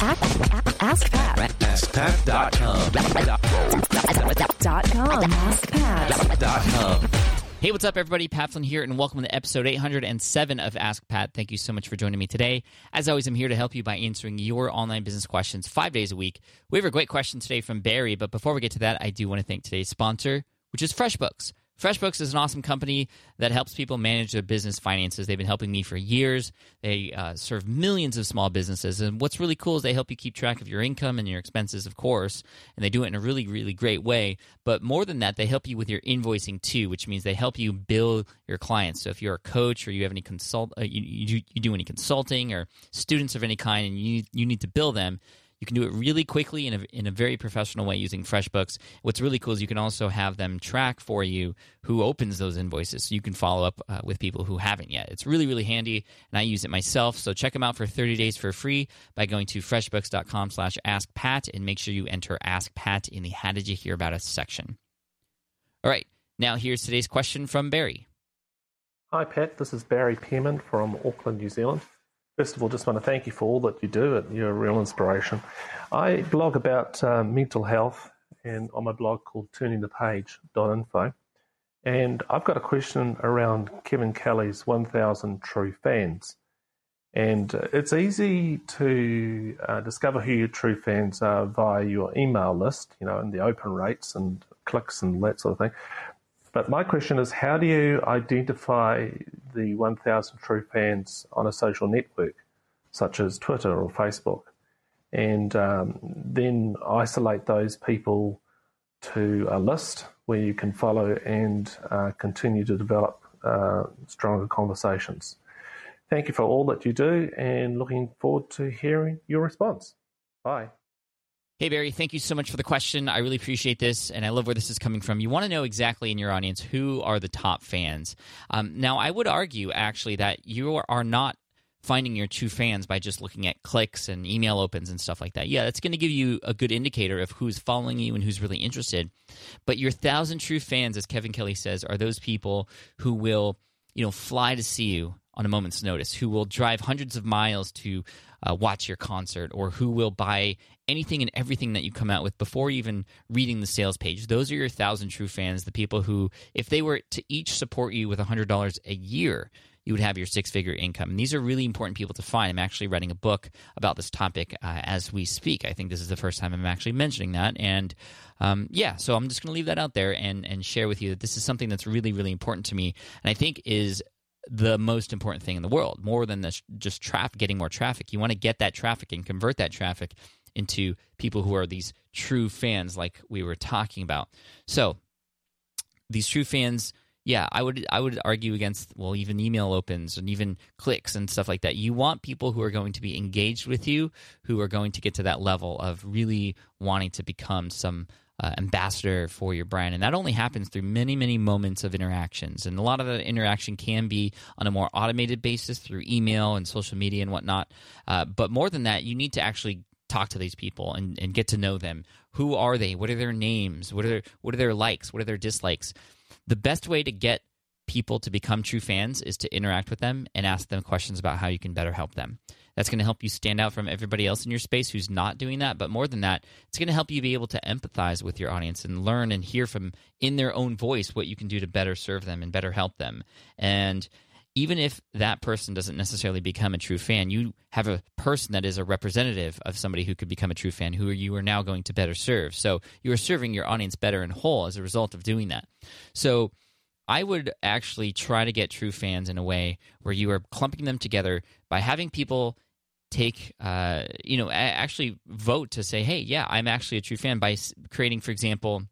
Ask Pat. AskPat.com. Dot com. AskPat. Hey, what's up, everybody? Pat Flynn here, and welcome to episode 807 of Ask Pat. Thank you so much for joining me today. As always, I'm here to help you by answering your online business questions five days a week. We have a great question today from Barry, but before we get to that, I do want to thank today's sponsor, which is FreshBooks. FreshBooks is an awesome company that helps people manage their business finances. They've been helping me for years. They uh, serve millions of small businesses. And what's really cool is they help you keep track of your income and your expenses, of course, and they do it in a really, really great way. But more than that, they help you with your invoicing too, which means they help you bill your clients. So if you're a coach or you have any consult, uh, you, you, do, you do any consulting or students of any kind and you, you need to bill them, you can do it really quickly in a, in a very professional way using FreshBooks. What's really cool is you can also have them track for you who opens those invoices so you can follow up uh, with people who haven't yet. It's really, really handy, and I use it myself. So check them out for 30 days for free by going to freshbooks.com slash askpat and make sure you enter Ask Pat in the How Did You Hear About Us section. All right, now here's today's question from Barry. Hi, Pat. This is Barry Pearman from Auckland, New Zealand. First of all, just want to thank you for all that you do. You're a real inspiration. I blog about uh, mental health and on my blog called turningthepage.info. And I've got a question around Kevin Kelly's 1000 True Fans. And uh, it's easy to uh, discover who your true fans are via your email list, you know, and the open rates and clicks and that sort of thing. But my question is, how do you identify the 1,000 true fans on a social network, such as Twitter or Facebook, and um, then isolate those people to a list where you can follow and uh, continue to develop uh, stronger conversations? Thank you for all that you do, and looking forward to hearing your response. Bye. Hey, Barry, thank you so much for the question. I really appreciate this, and I love where this is coming from. You want to know exactly in your audience who are the top fans. Um, now, I would argue actually that you are not finding your true fans by just looking at clicks and email opens and stuff like that. Yeah, that's going to give you a good indicator of who's following you and who's really interested. But your thousand true fans, as Kevin Kelly says, are those people who will, you know, fly to see you on a moment's notice, who will drive hundreds of miles to uh, watch your concert, or who will buy anything and everything that you come out with before even reading the sales page. Those are your thousand true fans, the people who, if they were to each support you with $100 a year, you would have your six figure income. And these are really important people to find. I'm actually writing a book about this topic uh, as we speak. I think this is the first time I'm actually mentioning that. And um, yeah, so I'm just going to leave that out there and, and share with you that this is something that's really, really important to me. And I think is the most important thing in the world, more than this, just traffic, getting more traffic. You want to get that traffic and convert that traffic into people who are these true fans, like we were talking about. So, these true fans, yeah, I would I would argue against well, even email opens and even clicks and stuff like that. You want people who are going to be engaged with you, who are going to get to that level of really wanting to become some uh, ambassador for your brand. And that only happens through many, many moments of interactions. And a lot of that interaction can be on a more automated basis through email and social media and whatnot. Uh, but more than that, you need to actually talk to these people and, and get to know them. Who are they? What are their names? What are their, what are their likes? What are their dislikes? The best way to get people to become true fans is to interact with them and ask them questions about how you can better help them. That's going to help you stand out from everybody else in your space who's not doing that. But more than that, it's going to help you be able to empathize with your audience and learn and hear from in their own voice what you can do to better serve them and better help them. And even if that person doesn't necessarily become a true fan, you have a person that is a representative of somebody who could become a true fan who you are now going to better serve. So you are serving your audience better and whole as a result of doing that. So I would actually try to get true fans in a way where you are clumping them together by having people take uh, you know actually vote to say hey yeah i'm actually a true fan by creating for example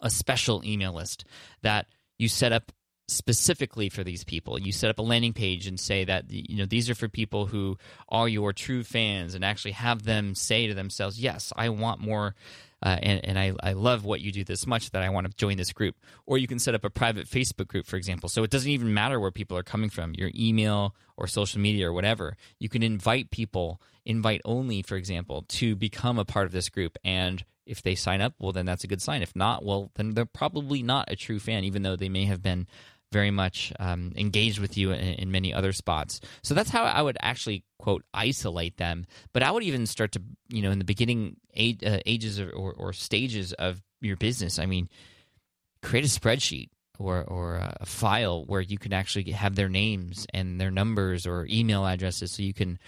a special email list that you set up specifically for these people you set up a landing page and say that you know these are for people who are your true fans and actually have them say to themselves yes i want more uh, and, and I, I love what you do this much that I want to join this group. Or you can set up a private Facebook group, for example. So it doesn't even matter where people are coming from, your email or social media or whatever. You can invite people, invite only, for example, to become a part of this group. And if they sign up, well, then that's a good sign. If not, well, then they're probably not a true fan, even though they may have been very much um, engaged with you in, in, many other spots. So that's how I would actually quote isolate them. But I would even start to you know in the beginning age, uh, ages or, or, or stages of your business. I mean, create a spreadsheet or or a file where you can actually have their names and their numbers or email addresses, so you can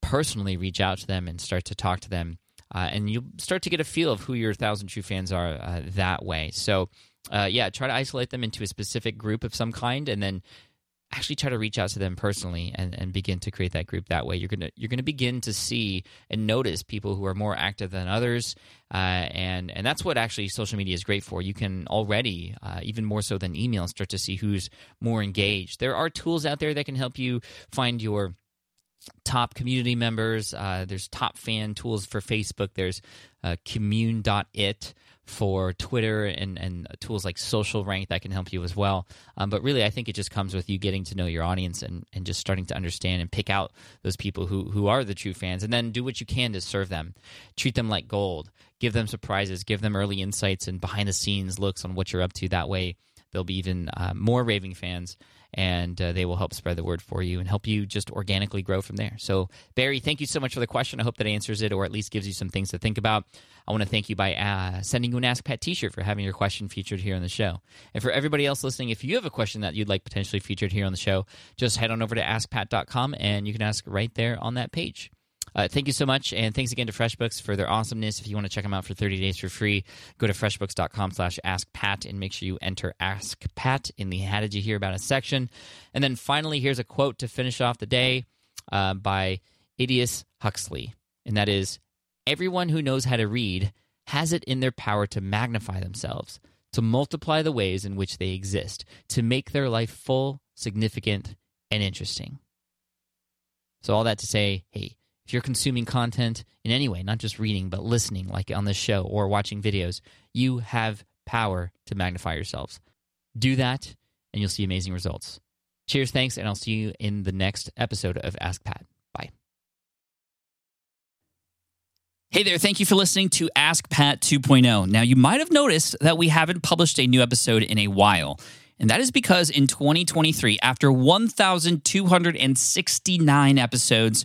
personally reach out to them and start to talk to them. Uh, and you'll start to get a feel of who your thousand true fans are uh, that way. So, uh, yeah, try to isolate them into a specific group of some kind, and then actually try to reach out to them personally and, and begin to create that group that way. You're gonna you're gonna begin to see and notice people who are more active than others uh, and and that's what actually social media is great for. You can already uh, even more so than email start to see who's more engaged. There are tools out there that can help you find your top community members uh, there's top fan tools for facebook there's uh, commun.it for Twitter and, and tools like Social Rank that can help you as well. Um, but really, I think it just comes with you getting to know your audience and, and just starting to understand and pick out those people who, who are the true fans and then do what you can to serve them. Treat them like gold. Give them surprises. Give them early insights and behind the scenes looks on what you're up to. That way, they'll be even uh, more raving fans and uh, they will help spread the word for you and help you just organically grow from there. So, Barry, thank you so much for the question. I hope that answers it or at least gives you some things to think about. I want to thank you by uh, sending you an Ask Pat t shirt for having your question featured here on the show. And for everybody else listening, if you have a question that you'd like potentially featured here on the show, just head on over to askpat.com and you can ask right there on that page. Uh, thank you so much, and thanks again to FreshBooks for their awesomeness. If you want to check them out for 30 days for free, go to freshbooks.com slash askpat and make sure you enter Ask Pat in the How Did You Hear About Us section. And then finally, here's a quote to finish off the day uh, by Aldous Huxley, and that is, Everyone who knows how to read has it in their power to magnify themselves, to multiply the ways in which they exist, to make their life full, significant, and interesting. So, all that to say, hey, if you're consuming content in any way, not just reading, but listening, like on this show or watching videos, you have power to magnify yourselves. Do that, and you'll see amazing results. Cheers, thanks, and I'll see you in the next episode of Ask Pat. Bye. Hey there, thank you for listening to Ask Pat 2.0. Now, you might have noticed that we haven't published a new episode in a while. And that is because in 2023, after 1,269 episodes,